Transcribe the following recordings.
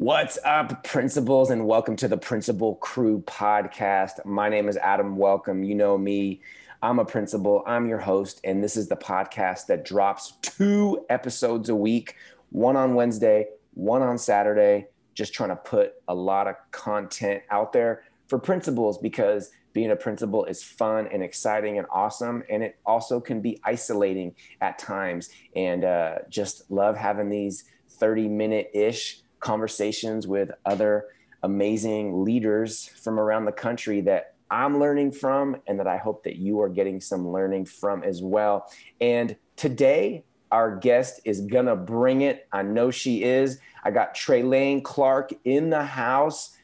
What's up, principals, and welcome to the Principal Crew podcast. My name is Adam Welcome. You know me. I'm a principal, I'm your host, and this is the podcast that drops two episodes a week one on Wednesday, one on Saturday. Just trying to put a lot of content out there for principals because being a principal is fun and exciting and awesome. And it also can be isolating at times. And uh, just love having these 30 minute ish conversations with other amazing leaders from around the country that I'm learning from and that I hope that you are getting some learning from as well. And today, our guest is gonna bring it. I know she is. I got Trelane Clark in the house.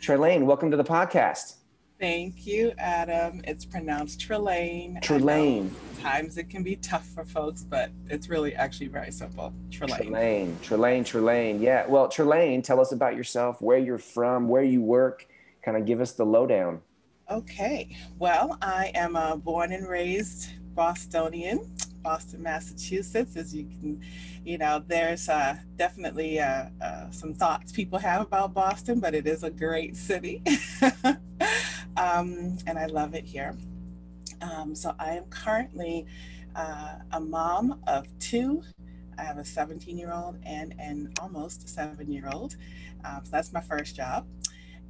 Trelane, welcome to the podcast. Thank you, Adam. It's pronounced Trelane. Trelane. Times it can be tough for folks, but it's really actually very simple. Trelane. Trelane. Trelane. Trelane. Yeah. Well, Trelane, tell us about yourself, where you're from, where you work. Kind of give us the lowdown. Okay. Well, I am a born and raised Bostonian, Boston, Massachusetts. As you can, you know, there's uh, definitely uh, uh, some thoughts people have about Boston, but it is a great city. um, and I love it here. Um, so I am currently uh, a mom of two. I have a 17 year old and an almost seven year old. Um, so that's my first job.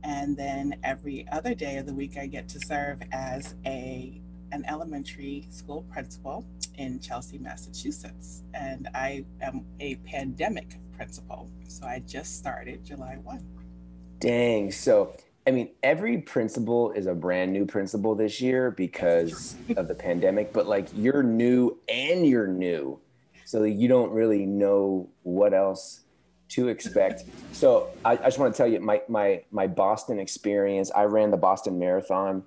And then every other day of the week, I get to serve as a an elementary school principal in Chelsea, Massachusetts. And I am a pandemic principal. So I just started July 1. Dang. So I mean, every principal is a brand new principal this year because of the pandemic, but like you're new and you're new. So you don't really know what else to expect. So I, I just want to tell you my, my, my Boston experience. I ran the Boston Marathon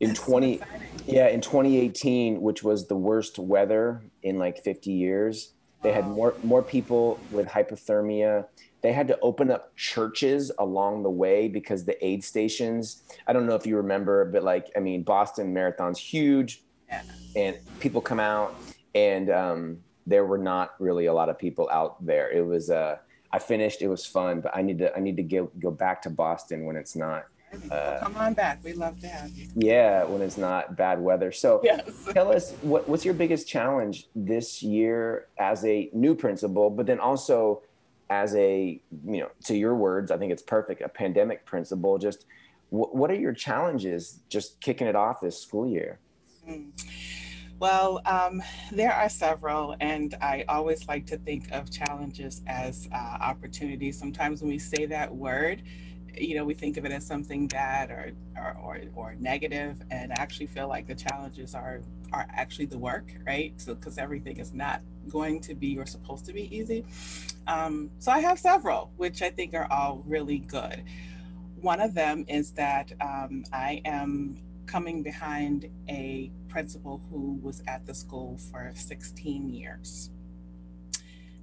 in That's 20, so yeah, in 2018, which was the worst weather in like 50 years. They had more, more people with hypothermia they had to open up churches along the way because the aid stations i don't know if you remember but like i mean boston marathon's huge yeah. and people come out and um, there were not really a lot of people out there it was uh, i finished it was fun but i need to i need to go, go back to boston when it's not uh, come on back we love to have you yeah when it's not bad weather so yes. tell us what, what's your biggest challenge this year as a new principal but then also as a you know to your words i think it's perfect a pandemic principle just w- what are your challenges just kicking it off this school year? Mm. well um, there are several and i always like to think of challenges as uh, opportunities. Sometimes when we say that word you know we think of it as something bad or or, or, or negative and actually feel like the challenges are are actually the work right? So because everything is not going to be or supposed to be easy. Um, so i have several which i think are all really good. One of them is that um, i am coming behind a principal who was at the school for 16 years.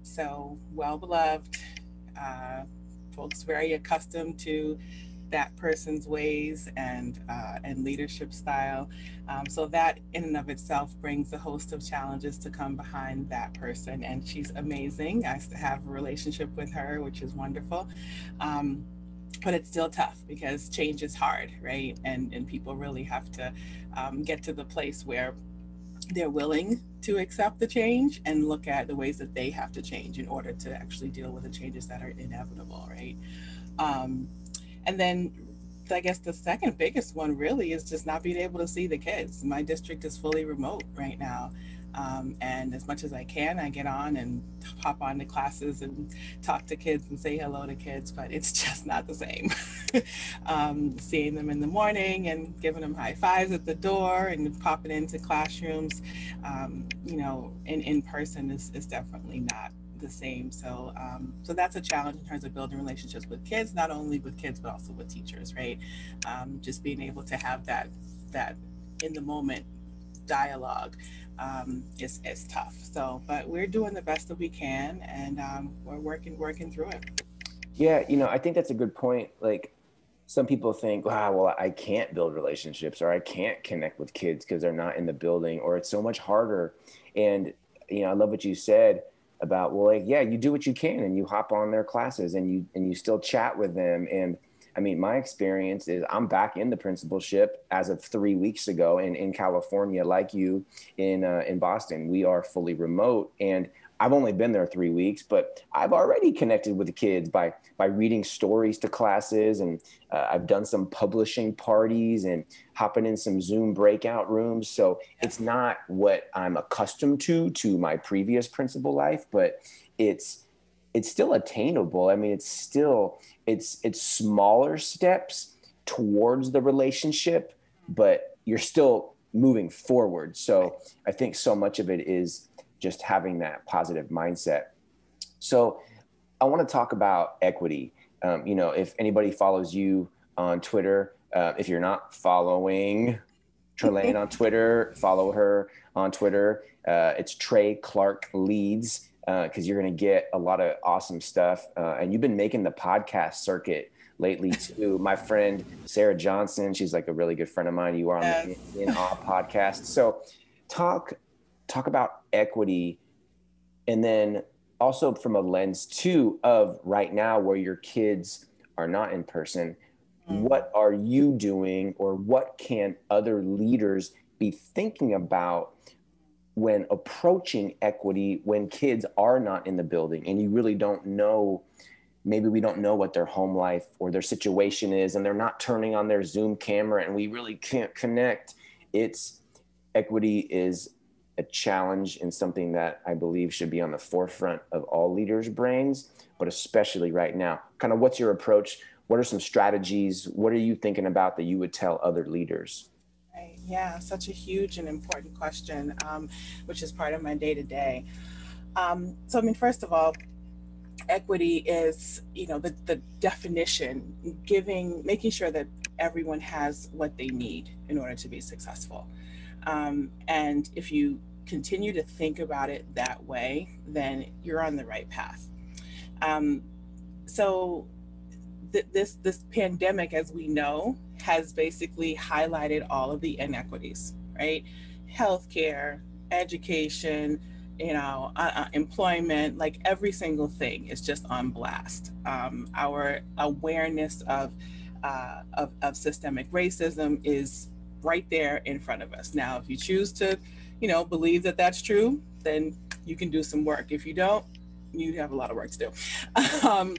So well beloved uh, folks very accustomed to that person's ways and uh, and leadership style. Um, so that in and of itself brings a host of challenges to come behind that person. And she's amazing. I have a relationship with her, which is wonderful. Um, but it's still tough because change is hard, right? And and people really have to um, get to the place where they're willing to accept the change and look at the ways that they have to change in order to actually deal with the changes that are inevitable, right? Um, and then I guess the second biggest one really is just not being able to see the kids. My district is fully remote right now. Um, and as much as I can, I get on and hop on to classes and talk to kids and say hello to kids, but it's just not the same. um, seeing them in the morning and giving them high fives at the door and popping into classrooms, um, you know, in, in person is, is definitely not the same. So, um, so that's a challenge in terms of building relationships with kids, not only with kids but also with teachers, right? Um, just being able to have that that in the moment dialogue um, is, is tough. So, but we're doing the best that we can, and um, we're working working through it. Yeah, you know, I think that's a good point. Like some people think, wow, well, I can't build relationships or I can't connect with kids because they're not in the building or it's so much harder. And, you know, I love what you said. About well like yeah you do what you can and you hop on their classes and you and you still chat with them. And I mean, my experience is I'm back in the principalship as of three weeks ago, and in California, like you in uh, in Boston, we are fully remote, and I've only been there three weeks, but I've already connected with the kids by by reading stories to classes, and uh, I've done some publishing parties and hopping in some Zoom breakout rooms. So it's not what I'm accustomed to to my previous principal life, but it's it's still attainable. I mean, it's still it's it's smaller steps towards the relationship, but you're still moving forward. So I think so much of it is just having that positive mindset. So I want to talk about equity. Um, you know, if anybody follows you on Twitter, uh, if you're not following Trelane on Twitter, follow her on Twitter. Uh, it's Trey Clark Leads because uh, you're going to get a lot of awesome stuff. Uh, and you've been making the podcast circuit lately too. My friend Sarah Johnson, she's like a really good friend of mine. You are on yes. the In Awe podcast. So talk talk about equity, and then also from a lens too of right now where your kids are not in person. Mm-hmm. What are you doing, or what can other leaders be thinking about when approaching equity when kids are not in the building and you really don't know maybe we don't know what their home life or their situation is and they're not turning on their zoom camera and we really can't connect it's equity is a challenge and something that i believe should be on the forefront of all leaders brains but especially right now kind of what's your approach what are some strategies what are you thinking about that you would tell other leaders yeah, such a huge and important question, um, which is part of my day to day. So, I mean, first of all, equity is, you know, the, the definition, giving, making sure that everyone has what they need in order to be successful. Um, and if you continue to think about it that way, then you're on the right path. Um, so, th- this this pandemic, as we know, has basically highlighted all of the inequities, right? Healthcare, education, you know, uh, uh, employment, like every single thing is just on blast. Um, our awareness of, uh, of, of systemic racism is right there in front of us. Now, if you choose to, you know, believe that that's true, then you can do some work. If you don't, you have a lot of work to do. um,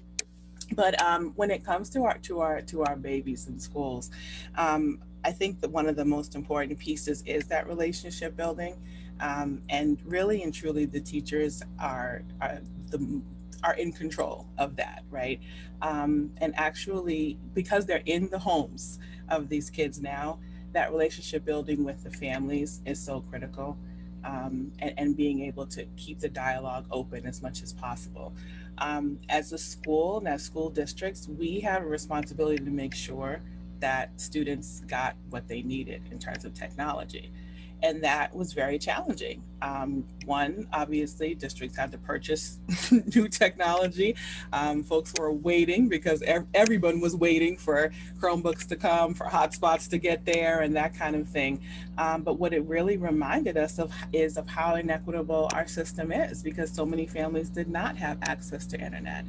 but um, when it comes to our to our to our babies in schools, um, I think that one of the most important pieces is that relationship building, um, and really and truly, the teachers are, are the are in control of that, right? Um, and actually, because they're in the homes of these kids now, that relationship building with the families is so critical. Um, and, and, being able to keep the dialogue open as much as possible um, as a school and as school districts, we have a responsibility to make sure that students got what they needed in terms of technology. And that was very challenging. Um, one, obviously, districts had to purchase new technology. Um, folks were waiting because ev- everyone was waiting for Chromebooks to come, for hotspots to get there, and that kind of thing. Um, but what it really reminded us of is of how inequitable our system is because so many families did not have access to internet.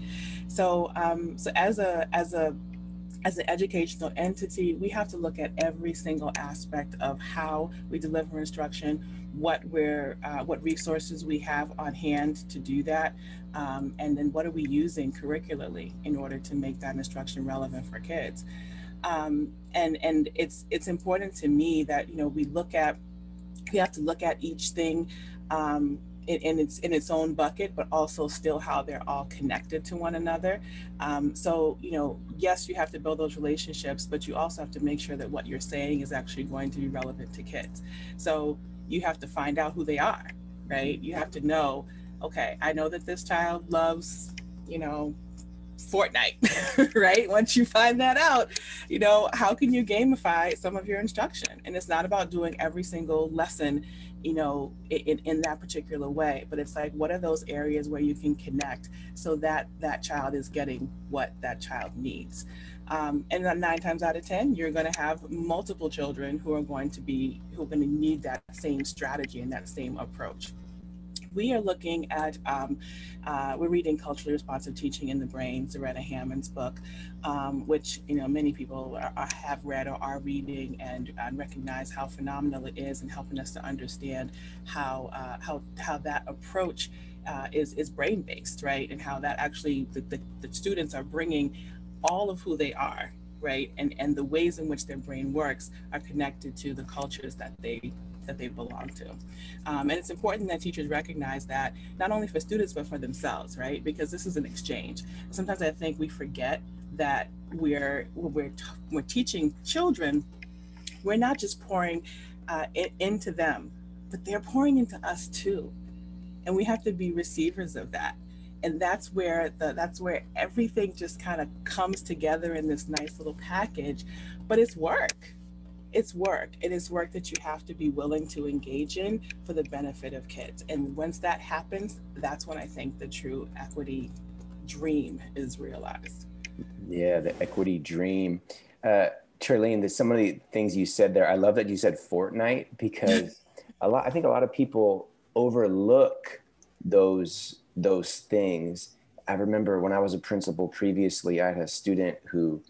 So, um, so as a as a as an educational entity, we have to look at every single aspect of how we deliver instruction, what we're, uh, what resources we have on hand to do that, um, and then what are we using curricularly in order to make that instruction relevant for kids. Um, and and it's it's important to me that you know we look at we have to look at each thing um, in, in, its in its own bucket, but also still how they're all connected to one another. Um, so you know, yes, you have to build those relationships, but you also have to make sure that what you're saying is actually going to be relevant to kids. So you have to find out who they are, right? You have to know, okay, I know that this child loves, you know, Fortnite, right? Once you find that out, you know, how can you gamify some of your instruction? And it's not about doing every single lesson you know, in, in that particular way. But it's like, what are those areas where you can connect so that that child is getting what that child needs? Um, and nine times out of 10, you're going to have multiple children who are going to be, who are going to need that same strategy and that same approach. We are looking at, um, uh, we're reading Culturally Responsive Teaching and the Brain, Zaretta Hammond's book, um, which, you know, many people are, are, have read or are reading and, and, recognize how phenomenal it is in helping us to understand how, uh, how, how that approach uh, is, is brain-based, right? And how that actually, the, the, the students are bringing all of who they are right and and the ways in which their brain works are connected to the cultures that they that they belong to. Um, and it's important that teachers recognize that not only for students, but for themselves, right? Because this is an exchange. Sometimes I think we forget that we're, we're, we're teaching children, we're not just pouring uh, it into them, but they're pouring into us too. And we have to be receivers of that. And that's where the that's where everything just kind of comes together in this nice little package, but it's work it's work. It is work that you have to be willing to engage in for the benefit of kids. And once that happens, that's when I think the true equity dream is realized. Yeah, the equity dream. Uh, Charlene, there's some of the things you said there. I love that you said Fortnite because a lot. I think a lot of people overlook those those things. I remember when I was a principal previously, I had a student who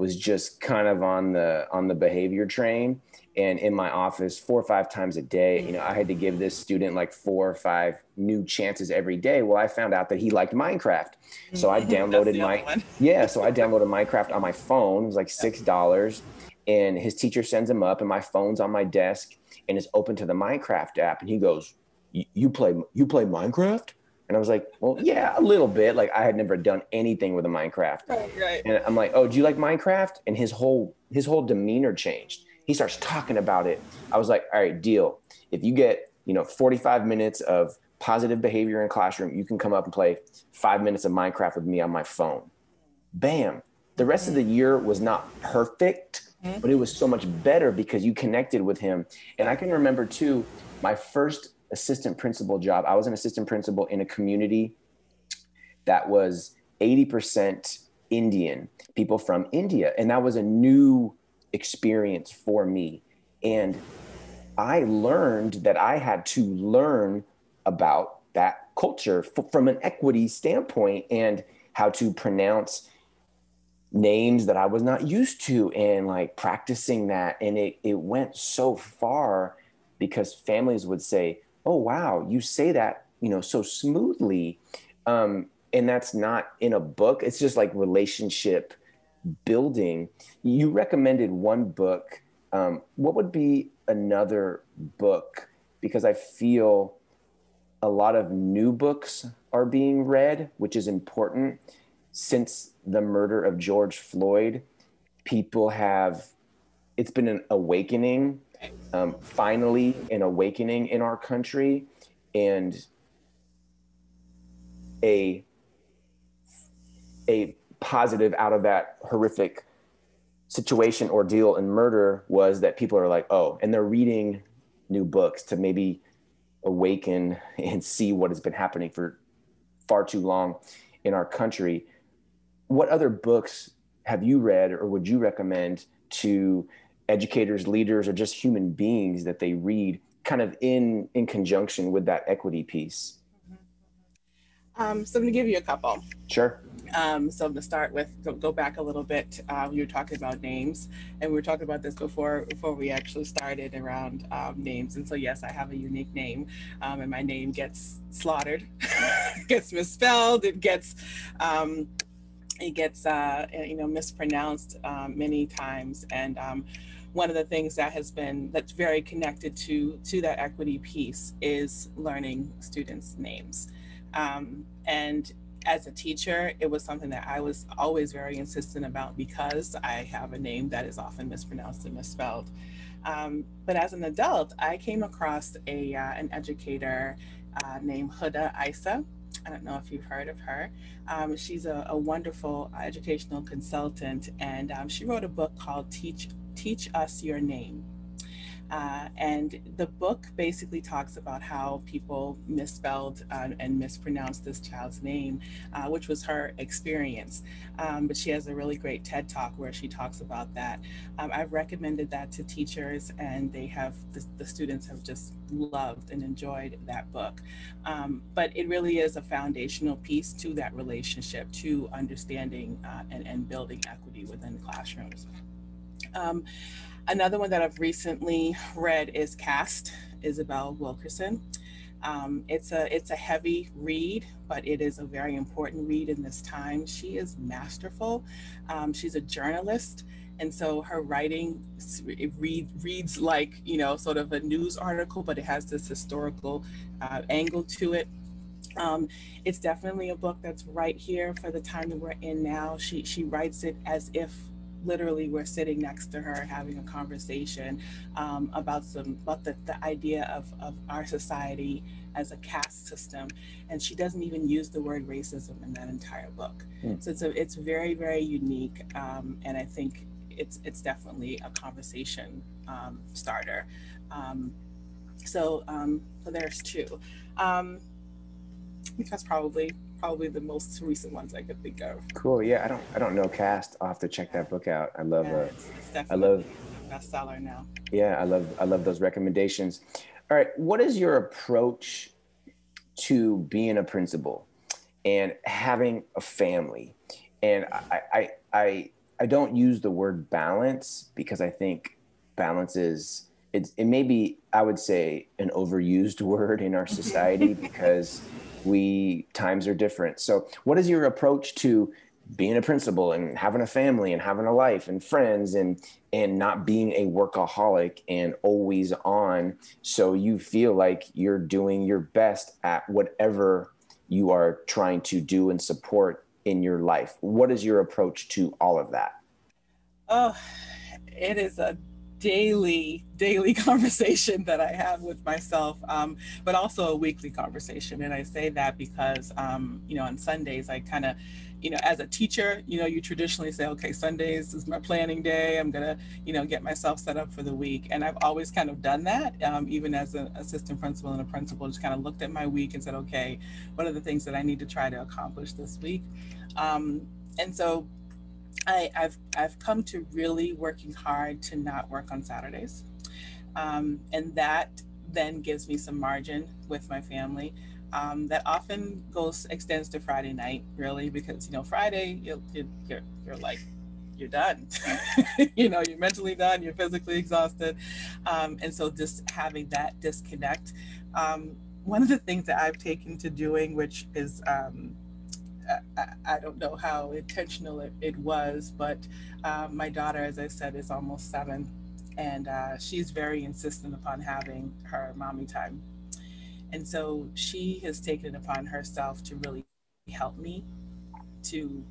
was just kind of on the on the behavior train. And in my office four or five times a day you know i had to give this student like four or five new chances every day. Well i found out that he liked minecraft. So i downloaded my yeah so i downloaded minecraft on my phone. It was like six dollars. And his teacher sends him up and my phone's on my desk and it's open to the minecraft app. And he goes you play you play minecraft and I was like, well, yeah, a little bit. Like I had never done anything with a Minecraft. Right, right. And I'm like, oh, do you like Minecraft? And his whole his whole demeanor changed. He starts talking about it. I was like, all right, deal. If you get, you know, 45 minutes of positive behavior in classroom, you can come up and play five minutes of Minecraft with me on my phone. Bam. The rest mm-hmm. of the mm-hmm. year was not perfect, mm-hmm. but it was so much better because you connected with him. And I can remember too, my first assistant principal job. I was an assistant principal in a community that was 80% Indian, people from India. And that was a new experience for me. And I learned that I had to learn about that culture f- from an equity standpoint and how to pronounce names that I was not used to and like practicing that. And it, it went so far because families would say, oh wow you say that you know so smoothly um, and that's not in a book. It's just like relationship building. You recommended one book. Um, what would be another book? Because i feel a lot of new books are being read which is important. Since the murder of george floyd people have it's been an awakening um, finally an awakening in our country and a a positive out of that horrific situation ordeal and murder was that people are like oh and they're reading new books to maybe awaken and see what has been happening for far too long in our country. What other books have you read or would you recommend to educators, leaders, or just human beings that they read kind of in in conjunction with that equity piece? Um, so I'm going to give you a couple. Sure. Um, so to start with, go, go back a little bit. Uh, you were talking about names, and we were talking about this before before we actually started around um, names. And so yes, I have a unique name, um, and my name gets slaughtered, gets misspelled, it gets um, it gets uh, you know mispronounced um, many times, and um, one of the things that has been that's very connected to to that equity piece is learning students names. Um, and as a teacher it was something that i was always very insistent about because i have a name that is often mispronounced and misspelled. Um, but as an adult i came across a uh, an educator uh, named Huda Essa I don't know if you've heard of her. Um, she's a, a, wonderful educational consultant, and um, she wrote a book called Teach Teach Us Your Name. Uh, and the book basically talks about how people misspelled uh, and mispronounced this child's name, uh, which was her experience. Um, but she has a really great TED talk where she talks about that. Um, I've recommended that to teachers, and they have the, the students have just loved and enjoyed that book. Um, but it really is a foundational piece to that relationship, to understanding uh, and, and building equity within classrooms. Um, another one that I've recently read is Caste, Isabel Wilkerson. Um, it's a it's a heavy read, but it is a very important read in this time. She is masterful. Um, she's a journalist, and so her writing it read, reads like you know sort of a news article, but it has this historical uh, angle to it. Um, it's definitely a book that's right here for the time that we're in now. She she writes it as if literally we're sitting next to her having a conversation um, about some about the, the idea of, of our society as a caste system. And she doesn't even use the word racism in that entire book. Mm. so it's a, it's very very unique um, and i think it's it's definitely a conversation um, starter. Um, so um, so there's two. Um, I think that's probably probably the most recent ones I could think of. Cool. Yeah, I don't I don't know Caste. I'll have to check that book out. I love yeah, uh, it's, it's I love bestseller now. Yeah, I love I love those recommendations. All right, what is your approach to being a principal and having a family? And I I I I don't use the word balance because I think balance is it's it may be I would say an overused word in our society because we times are different. So, what is your approach to being a principal and having a family and having a life and friends and and not being a workaholic and always on? So you feel like you're doing your best at whatever you are trying to do and support in your life. What is your approach to all of that? Oh it is a daily daily conversation that i have with myself um, but also a weekly conversation. And i say that because um, you know on sundays i kind of you know as a teacher you know you traditionally say okay sundays is my planning day. I'm gonna you know get myself set up for the week. And i've always kind of done that um, even as an assistant principal and a principal just kind of looked at my week and said okay what are the things that i need to try to accomplish this week? Um, and so I, have I've come to really working hard to not work on Saturdays. Um, and that then gives me some margin with my family. Um, that often goes extends to Friday night, really, because you know Friday you're you're, you're like you're done. you know you're mentally done, you're physically exhausted, um, and so just having that disconnect. Um, one of the things that I've taken to doing, which is um, I, I, don't know how intentional it, it was, but uh, my daughter, as I said, is almost seven, and uh, she's very insistent upon having her mommy time. And so she has taken it upon herself to really help me to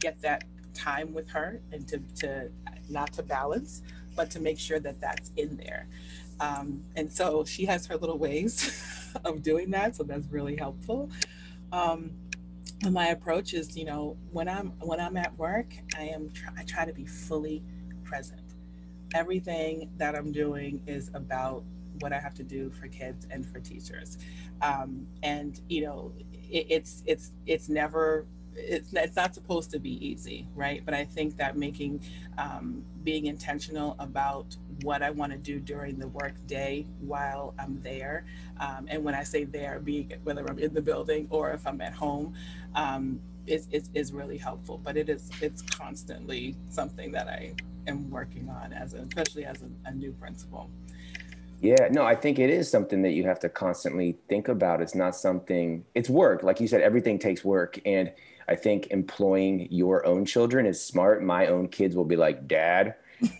get that time with her and to, to not to balance, but to make sure that that's in there. Um, and so she has her little ways of doing that. So that's really helpful. Um, and my approach is you know when i'm when i'm at work i am i try to be fully present. Everything that i'm doing is about what i have to do for kids and for teachers. Um, and you know it, it's it's it's never it's, it's not supposed to be easy right but i think that making um, being intentional about what i want to do during the work day while i'm there um, and when i say there being whether i'm in the building or if i'm at home um, is, is, is really helpful but it is it's constantly something that i am working on as a, especially as a, a new principal yeah, no, I think it is something that you have to constantly think about. It's not something, it's work. Like you said, everything takes work. And I think employing your own children is smart. My own kids will be like, Dad,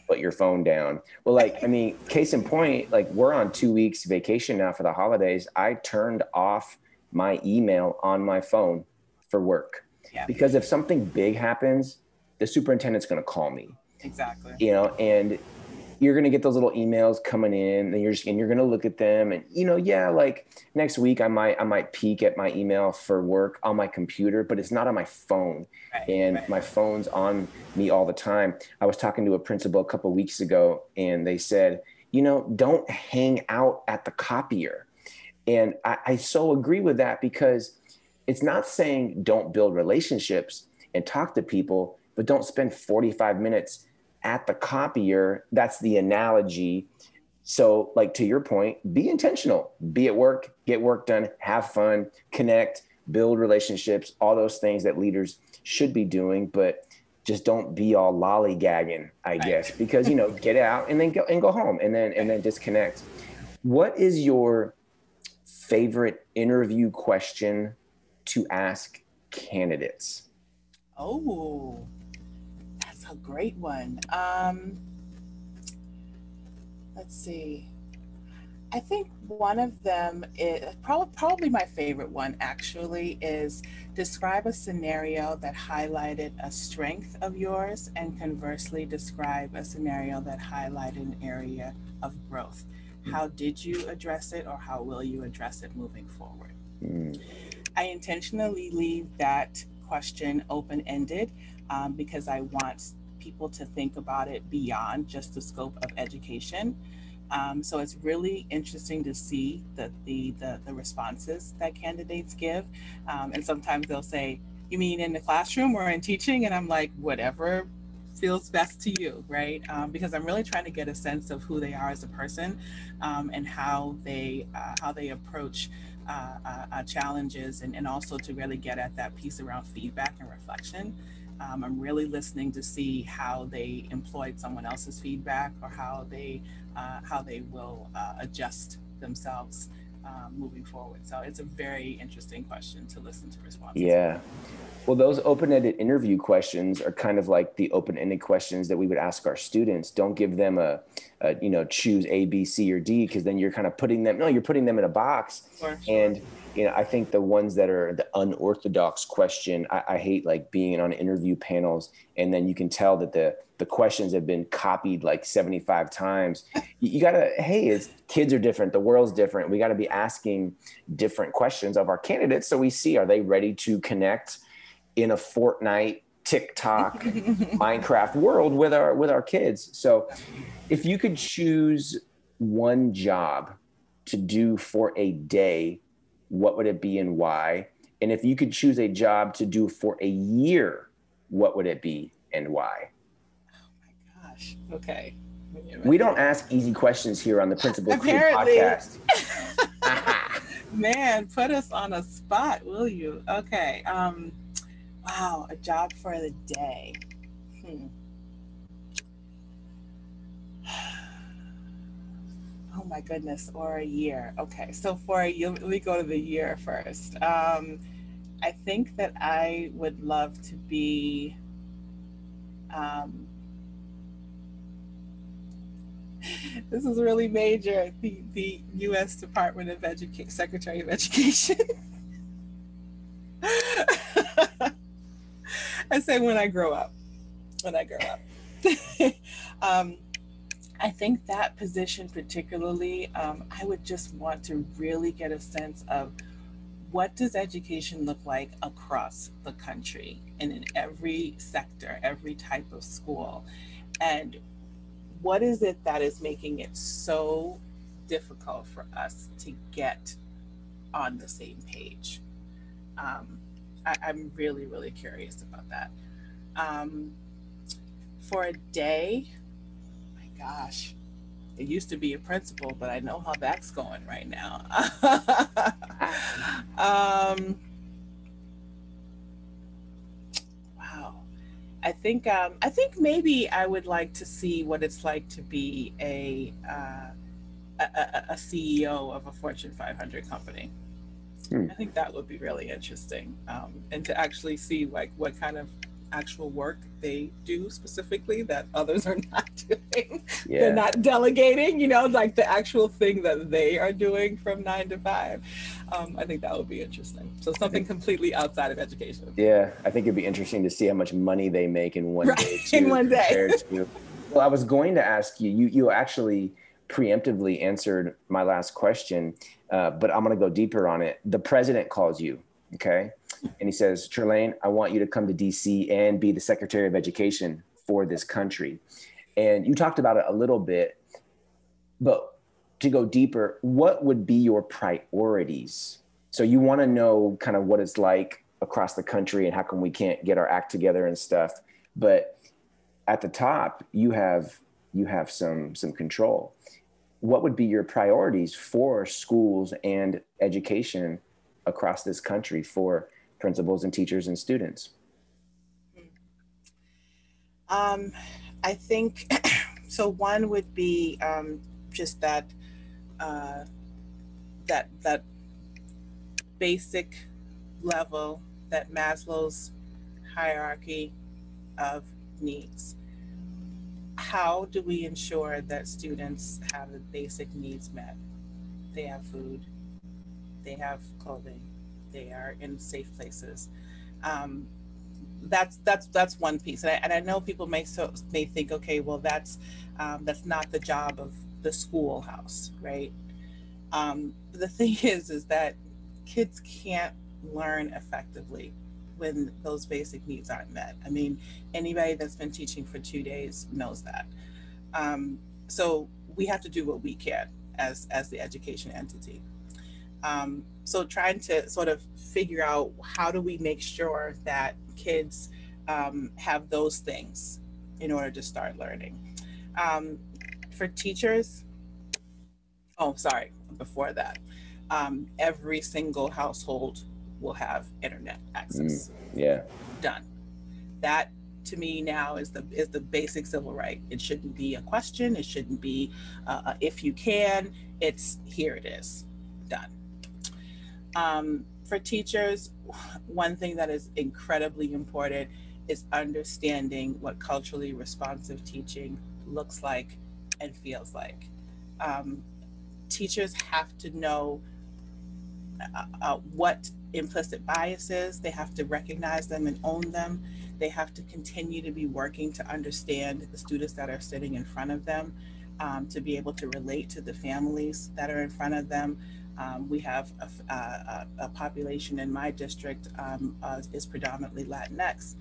put your phone down. Well, like, I mean, case in point, like we're on two weeks vacation now for the holidays. I turned off my email on my phone for work yeah. because if something big happens, the superintendent's going to call me. Exactly. You know, and you're to get those little emails coming in and you're just, and you're to look at them and you know yeah like next week i might i might peek at my email for work on my computer but it's not on my phone right, and right. my phone's on me all the time i was talking to a principal a couple weeks ago and they said you know, don't hang out at the copier. And I, I so agree with that because it's not saying don't build relationships and talk to people, but don't spend 45 minutes at the copier. That's the analogy. So, like to your point, be intentional, be at work, get work done, have fun, connect, build relationships, all those things that leaders should be doing. But just don't be all lollygagging, I right. guess, because you know, get out and then go and go home and then and then disconnect. What is your favorite interview question to ask candidates? Oh, great one. Um, let's see. I think one of them is probably, probably my favorite one actually is describe a scenario that highlighted a strength of yours and conversely describe a scenario that highlighted an area of growth. How did you address it or how will you address it moving forward? Mm. I intentionally leave that question open ended um, because I want people to think about it beyond just the scope of education. Um, so it's really interesting to see the, the, the, the responses that candidates give. Um, and sometimes they'll say, you mean in the classroom or in teaching? And I'm like, whatever feels best to you, right? Um, because I'm really trying to get a sense of who they are as a person um, and how they uh, how they approach uh, uh, uh, challenges, and, and also to really get at that piece around feedback and reflection. Um, I'm really listening to see how they employed someone else's feedback or how they uh, how they will uh, adjust themselves um, moving forward. So it's a very interesting question to listen to responses. Yeah. Well, those open-ended interview questions are kind of like the open-ended questions that we would ask our students. Don't give them a, a you know, choose A, B, C, or D, because then you're kind of putting them. No, you're putting them in a box. Sure, sure. And you know, I think the ones that are the unorthodox question, I, I, hate like being on interview panels and then you can tell that the the questions have been copied like 75 times. You, you gotta, hey, it's kids are different, the world's different. We gotta be asking different questions of our candidates so we see are they ready to connect in a Fortnite, TikTok, Minecraft world with our with our kids. So if you could choose one job to do for a day what would it be and why? And if you could choose a job to do for a year, what would it be and why? Oh my gosh. Okay. We don't ask easy questions here on the Principal Apparently. podcast. Man, put us on a spot, will you? Okay. Um, wow, a job for the day. Hmm. Oh my goodness, or a year. Okay, so for a year, let me go to the year first. Um, I think that I would love to be. Um, this is really major. The the U.S. Department of Education, Secretary of Education. I say when I grow up. When I grow up. um, I think that position, particularly, um, I would just want to really get a sense of what does education look like across the country and in every sector, every type of school, and what is it that is making it so difficult for us to get on the same page? Um, I, am really, really curious about that. Um, for a day, gosh, it used to be a principal, but I know how that's going right now. um, wow. I think um, I think maybe I would like to see what it's like to be a uh, a, a, CEO of a Fortune 500 company. Hmm. I think that would be really interesting, um, and to actually see like what kind of actual work they do specifically that others are not doing. Yeah. They're not delegating, you know, like the actual thing that they are doing from nine to five. Um, I think that would be interesting. So something completely outside of education. Yeah, I think it'd be interesting to see how much money they make in one right. day. Too, in one day. To, well, I was going to ask you. You you actually preemptively answered my last question, uh, but I'm going to go deeper on it. The president calls you. Okay and he says, Trelane, I want you to come to DC and be the Secretary of Education for this country. And you talked about it a little bit. but to go deeper, what would be your priorities? So you want to know kind of what it's like across the country and how come we can't get our act together and stuff. But at the top, you have you have some some control. What would be your priorities for schools and education across this country for principals and teachers and students? Um, I think so. One would be um, just that uh, that that basic level, that Maslow's hierarchy of needs. How do we ensure that students have the basic needs met? They have food, they have clothing, they are in safe places. Um, that's that's that's one piece, and I, and I know people may so may think, okay, well that's um, that's not the job of the schoolhouse, right? Um, the thing is, is that kids can't learn effectively when those basic needs aren't met. I mean, anybody that's been teaching for two days knows that. Um, so we have to do what we can as as the education entity. Um, so trying to sort of figure out how do we make sure that kids um, have those things in order to start learning. Um, for teachers, oh, sorry, before that, um, every single household will have internet access. Mm, yeah. Done. That to me now is the is the basic civil right. It shouldn't be a question. It shouldn't be uh, if you can. It's here. It is done. Um, for teachers, one thing that is incredibly important is understanding what culturally responsive teaching looks like and feels like. Um, teachers have to know uh, uh, what implicit biases, they have to recognize them and own them. They have to continue to be working to understand the students that are sitting in front of them, um, to be able to relate to the families that are in front of them. Um, we have a, a, a, population in my district um, uh, is predominantly Latinx.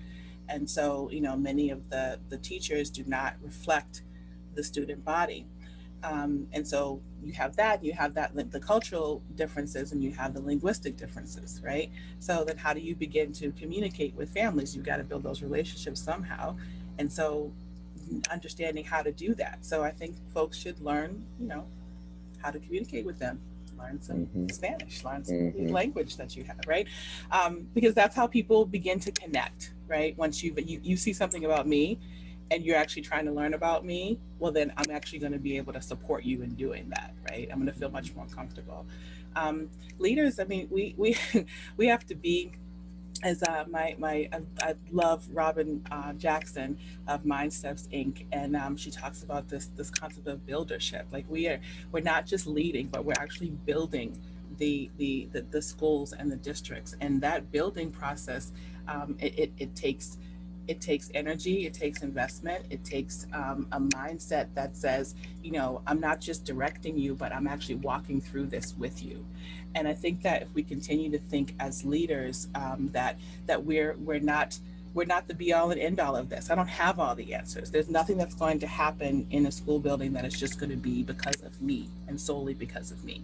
And so, you know, many of the, the teachers do not reflect the student body. Um, and so you have that, you have that the cultural differences, and you have the linguistic differences, right? So then, how do you begin to communicate with families? You've got to build those relationships somehow, and so understanding how to do that. So I think folks should learn, you know, how to communicate with them. Learn some mm-hmm. Spanish, learn some mm-hmm. language that you have, right? Um, because that's how people begin to connect, right? Once you you you see something about me, and you're actually trying to learn about me, well, then I'm actually going to be able to support you in doing that, right? I'm going to feel much more comfortable. Um, leaders, I mean, we we we have to be as uh, my my I, I love Robin uh, Jackson of Mindsteps Inc. and um, she talks about this this concept of buildership. Like we are we're not just leading, but we're actually building the the the, the schools and the districts. And that building process, um, it, it, it takes it takes energy, it takes investment, it takes um, a mindset that says, you know, I'm not just directing you, but I'm actually walking through this with you. And I think that if we continue to think as leaders um, that that we're we're not we're not the be all and end all of this. I don't have all the answers. There's nothing that's going to happen in a school building that is just going to be because of me and solely because of me.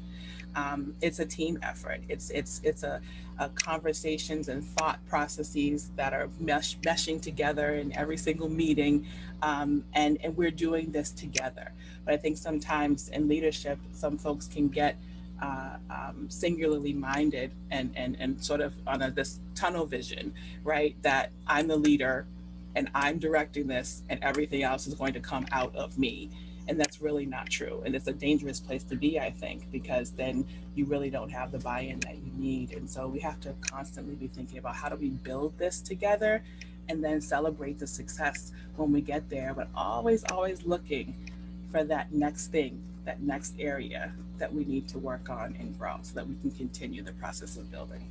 Um, it's a team effort. It's it's it's a, a, conversations and thought processes that are mesh, meshing together in every single meeting, um, and and we're doing this together. But I think sometimes in leadership, some folks can get uh, um, singularly minded and and and sort of on a, this tunnel vision, right? That I'm the leader, and I'm directing this, and everything else is going to come out of me and that's really not true. And it's a dangerous place to be i think because then you really don't have the buy-in that you need. And so we have to constantly be thinking about how do we build this together and then celebrate the success when we get there. But always always looking for that next thing that next area that we need to work on and grow so that we can continue the process of building.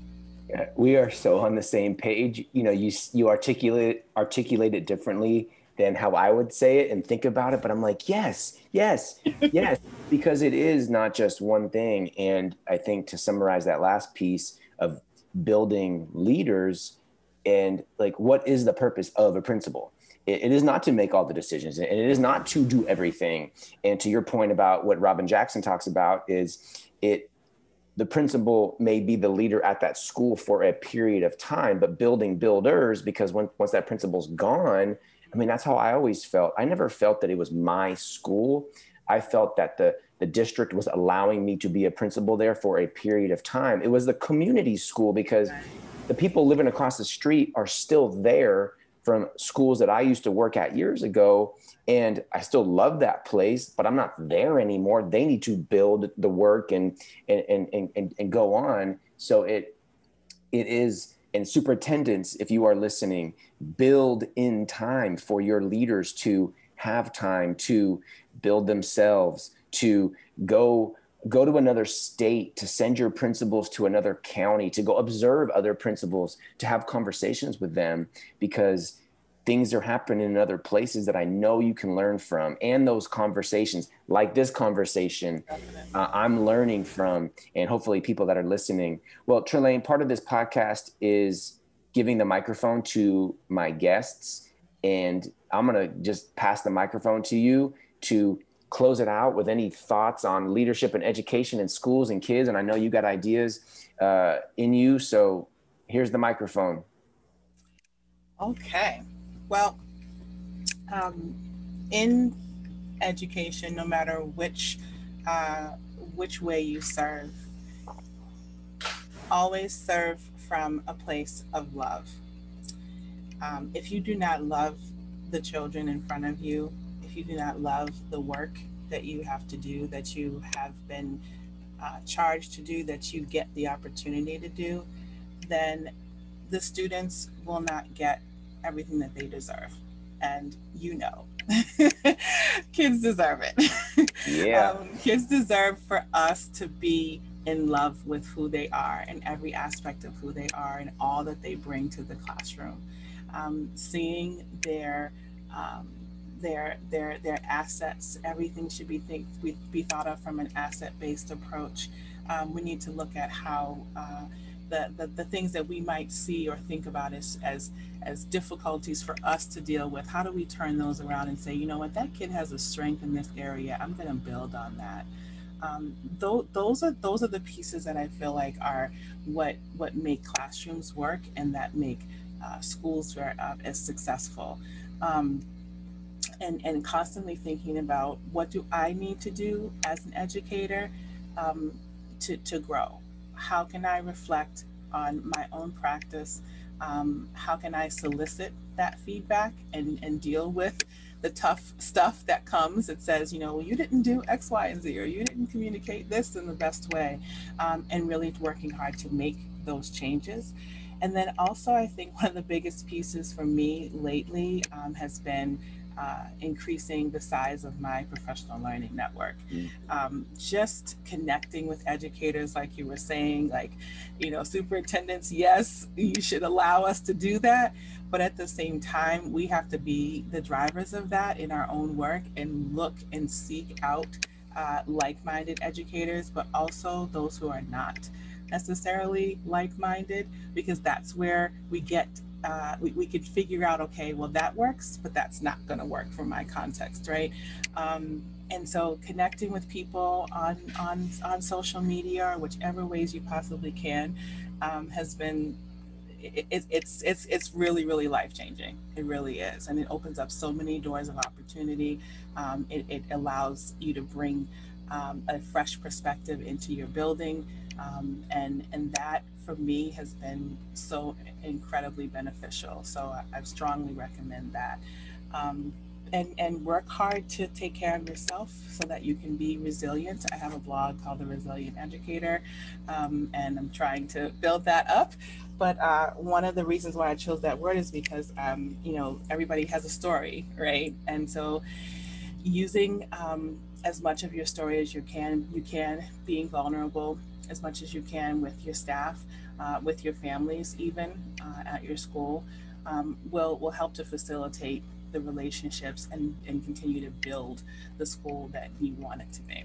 Yeah, we are so on the same page. You know you you articulate articulate it differently than how I would say it and think about it. But I'm like, yes, yes, yes, because it is not just one thing. And I think to summarize that last piece of building leaders, and like what is the purpose of a principal it, it is not to make all the decisions and it is not to do everything and to your point about what robin jackson talks about is it the principal may be the leader at that school for a period of time but building builders because when, once that principal's gone i mean that's how i always felt i never felt that it was my school i felt that the the district was allowing me to be a principal there for a period of time it was the community school because the people living across the street are still there from schools that I used to work at years ago. And I still love that place, but I'm not there anymore. They need to build the work and and and and, and go on. So it it is and superintendents, if you are listening, build in time for your leaders to have time to build themselves, to go go to another state, to send your principals to another county, to go observe other principals, to have conversations with them because things are happening in other places that I know you can learn from. And those conversations, like this conversation, uh, I'm learning from, and hopefully people that are listening. Well, Trelane, part of this podcast is giving the microphone to my guests. And I'm to just pass the microphone to you to close it out with any thoughts on leadership and education in schools and kids. And I know you got ideas uh, in you. So here's the microphone. Okay. Well, um, in education, no matter which uh, which way you serve, always serve from a place of love. Um, if you do not love the children in front of you, if you do not love the work that you have to do, that you have been uh, charged to do, that you get the opportunity to do, then the students will not get everything that they deserve. And you know, kids deserve it. Yeah. Um, kids deserve for us to be in love with who they are and every aspect of who they are and all that they bring to the classroom. Um, seeing their um, their their their assets. Everything should be think, be, be thought of from an asset-based approach. Um, we need to look at how uh, the, the, the things that we might see or think about as, as as difficulties for us to deal with. How do we turn those around and say, you know what, that kid has a strength in this area. I'm going to build on that. Um, th- those are those are the pieces that I feel like are what what make classrooms work and that make uh, schools very, uh, as successful. Um, and, and constantly thinking about what do I need to do as an educator um, to, to grow? How can I reflect on my own practice? Um, how can I solicit that feedback and, and deal with the tough stuff that comes that says, you know, well, you didn't do X, Y, and Z, or you didn't communicate this in the best way, um, and really working hard to make those changes. And then also, I think one of the biggest pieces for me lately um, has been uh, increasing the size of my professional learning network. Mm. Um, just connecting with educators, like you were saying, like, you know, superintendents, yes, you should allow us to do that. But at the same time, we have to be the drivers of that in our own work and look and seek out uh, like minded educators, but also those who are not necessarily like minded, because that's where we get uh, we, we could figure out, okay, well, that works, but that's not going to work for my context, right? Um, and so connecting with people on, on, on social media or whichever ways you possibly can um, has been it, it, it's it's it's really really life changing it really is. And it opens up so many doors of opportunity. Um, it, it allows you to bring um, a fresh perspective into your building um, and and that for me has been so incredibly beneficial. So I, I strongly recommend that. Um, and, and work hard to take care of yourself so that you can be resilient. I have a blog called The Resilient Educator, um, and I'm trying to build that up. But uh, one of the reasons why I chose that word is because, um, you know, everybody has a story, right? And so using um, as much of your story as you can, you can, being vulnerable, as much as you can with your staff, uh, with your families, even uh, at your school, um, will will help to facilitate the relationships and, and continue to build the school that you want it to be.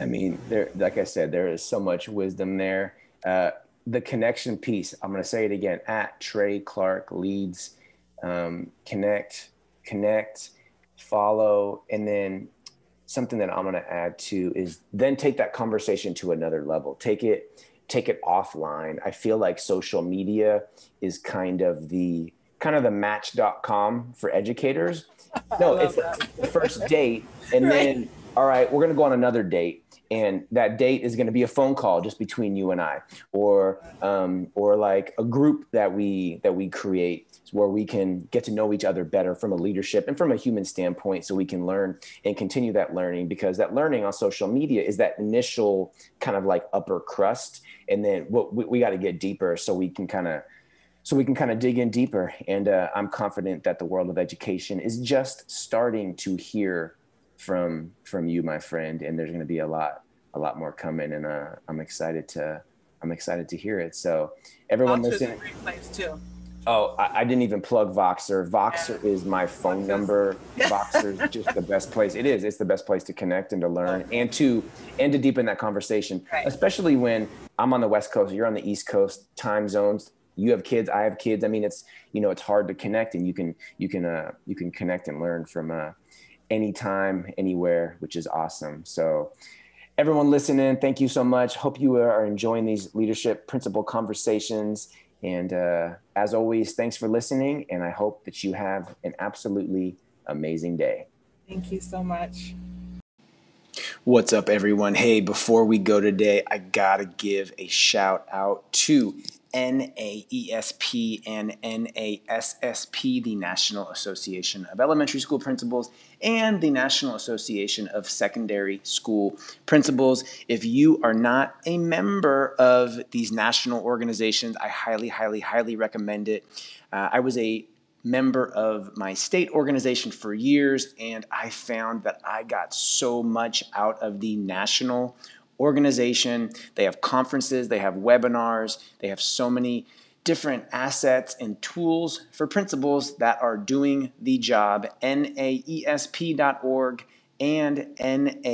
I mean, there, like I said, there is so much wisdom there. Uh, the connection piece. I'm going to say it again at Trey Clark leads, um, connect, connect, follow, and then something that I'm going to add to is then take that conversation to another level. Take it, take it offline. I feel like social media is kind of the kind of the match.com for educators. No, it's the first date. And right. then, all right, we're going to go on another date and that date is going to be a phone call just between you and I, or um, or like a group that we that we create where we can get to know each other better from a leadership and from a human standpoint, so we can learn and continue that learning because that learning on social media is that initial kind of like upper crust, and then what we, we got to get deeper so we can kind of so we can kind of dig in deeper. And uh, I'm confident that the world of education is just starting to hear from from you, my friend. And there's going to be a lot a lot more coming, and uh, I'm excited to I'm excited to hear it. So everyone Voxer's listening, a great place too. Oh, I, I, didn't even plug Voxer. Voxer is my phone number. Voxer is just the best place. It is. It's the best place to connect and to learn and to and to deepen that conversation. Right. Especially when I'm on the West Coast, you're on the East Coast time zones. You have kids, I have kids. I mean, it's you know, it's hard to connect, and you can you can uh, you can connect and learn from uh, anytime, anywhere, which is awesome. So everyone listening, thank you so much. Hope you are enjoying these leadership principle conversations. And uh, as always, thanks for listening. And I hope that you have an absolutely amazing day. Thank you so much. What's up, everyone? Hey, before we go today, I gotta give a shout out to NAESP and NASSP, the National Association of Elementary School Principals, and the National Association of Secondary School Principals. If you are not a member of these national organizations, I highly, highly, highly recommend it. Uh, I was a member of my state organization for years, and I found that I got so much out of the national organization. They have conferences, they have webinars, they have so many different assets and tools for principals that are doing the job. NAESP.org and NASSP.org.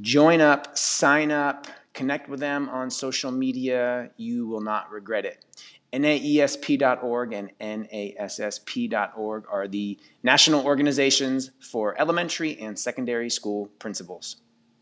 Join up, sign up, connect with them on social media. You will not regret it. NAESP.org and NASSP.org are the national organizations for elementary and secondary school principals.